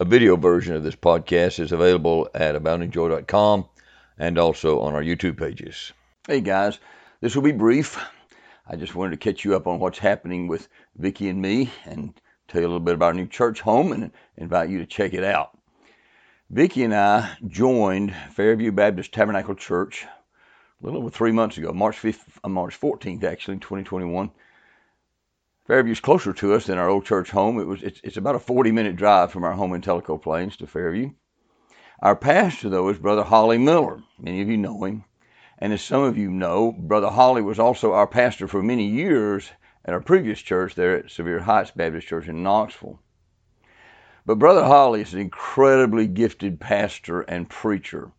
A video version of this podcast is available at aboundingjoy.com and also on our YouTube pages. Hey guys, this will be brief. I just wanted to catch you up on what's happening with Vicki and me and tell you a little bit about our new church home and invite you to check it out. Vicki and I joined Fairview Baptist Tabernacle Church a little over three months ago, March 5th, uh, March 14th, actually, 2021. Fairview's closer to us than our old church home. It was it's, it's about a 40 minute drive from our home in Tellico Plains to Fairview. Our pastor, though, is Brother Holly Miller. Many of you know him. And as some of you know, Brother Holly was also our pastor for many years at our previous church there at Sevier Heights Baptist Church in Knoxville. But Brother Holly is an incredibly gifted pastor and preacher.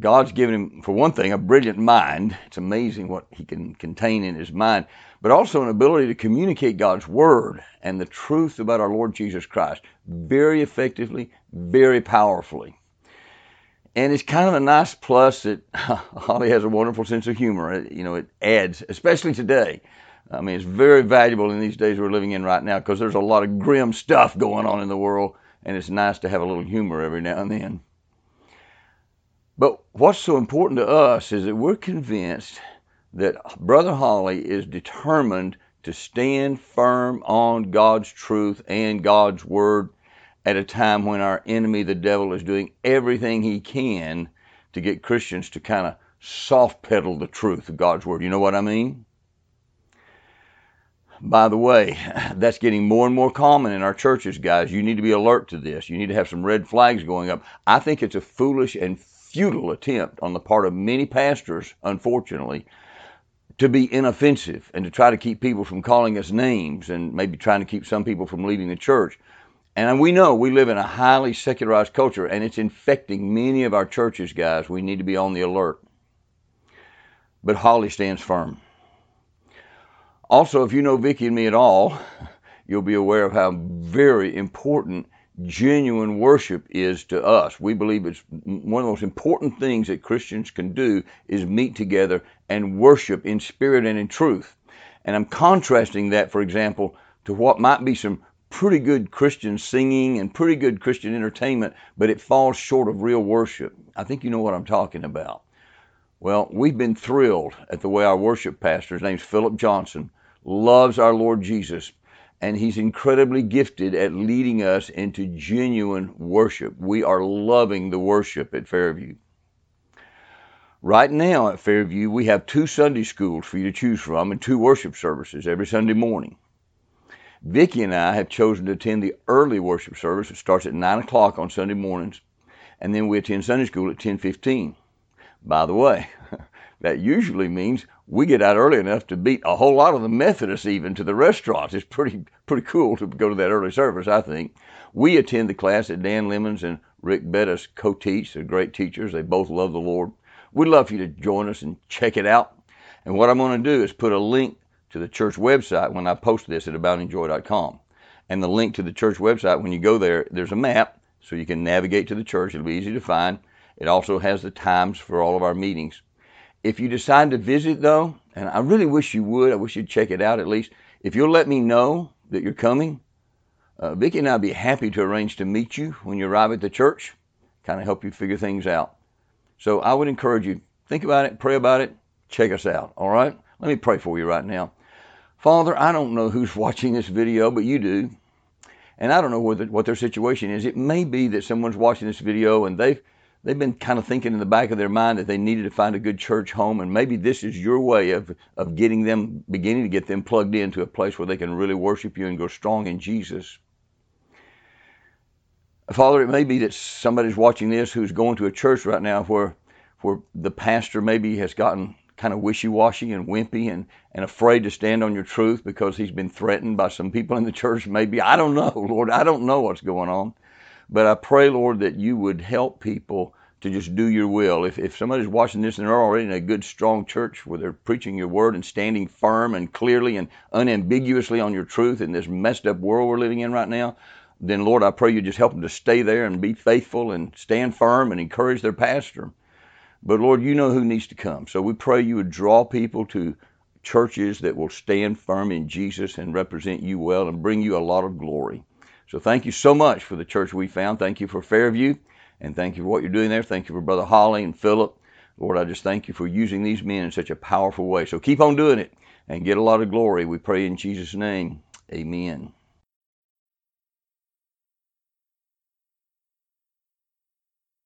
God's given him, for one thing, a brilliant mind. It's amazing what he can contain in his mind, but also an ability to communicate God's word and the truth about our Lord Jesus Christ very effectively, very powerfully. And it's kind of a nice plus that Holly has a wonderful sense of humor. You know, it adds, especially today. I mean, it's very valuable in these days we're living in right now because there's a lot of grim stuff going on in the world, and it's nice to have a little humor every now and then. But what's so important to us is that we're convinced that Brother Holly is determined to stand firm on God's truth and God's word at a time when our enemy, the devil, is doing everything he can to get Christians to kind of soft pedal the truth of God's word. You know what I mean? By the way, that's getting more and more common in our churches, guys. You need to be alert to this. You need to have some red flags going up. I think it's a foolish and futile attempt on the part of many pastors, unfortunately, to be inoffensive and to try to keep people from calling us names and maybe trying to keep some people from leaving the church. And we know we live in a highly secularized culture and it's infecting many of our churches, guys. We need to be on the alert. But Holly stands firm. Also, if you know Vicki and me at all, you'll be aware of how very important genuine worship is to us. We believe it's one of the most important things that Christians can do is meet together and worship in spirit and in truth. And I'm contrasting that, for example, to what might be some pretty good Christian singing and pretty good Christian entertainment, but it falls short of real worship. I think you know what I'm talking about. Well, we've been thrilled at the way our worship pastor, his name's Philip Johnson, loves our Lord Jesus and he's incredibly gifted at leading us into genuine worship. We are loving the worship at Fairview. Right now at Fairview, we have two Sunday schools for you to choose from and two worship services every Sunday morning. Vicki and I have chosen to attend the early worship service. It starts at 9 o'clock on Sunday mornings, and then we attend Sunday school at 10:15. By the way, that usually means we get out early enough to beat a whole lot of the Methodists even to the restaurants. It's pretty pretty cool to go to that early service, I think. We attend the class that Dan Lemons and Rick Bettis co-teach. They're great teachers. They both love the Lord. We'd love for you to join us and check it out. And what I'm going to do is put a link to the church website when I post this at aboundingjoy.com. And the link to the church website, when you go there, there's a map so you can navigate to the church. It'll be easy to find. It also has the times for all of our meetings. If you decide to visit, though, and I really wish you would, I wish you'd check it out at least. If you'll let me know that you're coming, uh, Vicki and I'd be happy to arrange to meet you when you arrive at the church, kind of help you figure things out. So I would encourage you, think about it, pray about it, check us out, all right? Let me pray for you right now. Father, I don't know who's watching this video, but you do. And I don't know what, the, what their situation is. It may be that someone's watching this video and they've they've been kind of thinking in the back of their mind that they needed to find a good church home, and maybe this is your way of of getting them, beginning to get them plugged into a place where they can really worship you and grow strong in Jesus. Father, it may be that somebody's watching this who's going to a church right now where where the pastor maybe has gotten kind of wishy-washy and wimpy and, and afraid to stand on your truth because he's been threatened by some people in the church maybe i don't know lord i don't know what's going on but I pray, Lord, that you would help people to just do your will. If, if somebody's watching this and they're already in a good, strong church where they're preaching your word and standing firm and clearly and unambiguously on your truth in this messed up world we're living in right now, then Lord, I pray you just help them to stay there and be faithful and stand firm and encourage their pastor. But Lord, you know who needs to come. So we pray you would draw people to churches that will stand firm in Jesus and represent you well and bring you a lot of glory. So thank you so much for the church we found. Thank you for Fairview, and thank you for what you're doing there. Thank you for Brother Holly and Philip. Lord, I just thank you for using these men in such a powerful way. So keep on doing it and get a lot of glory. We pray in Jesus' name. Amen.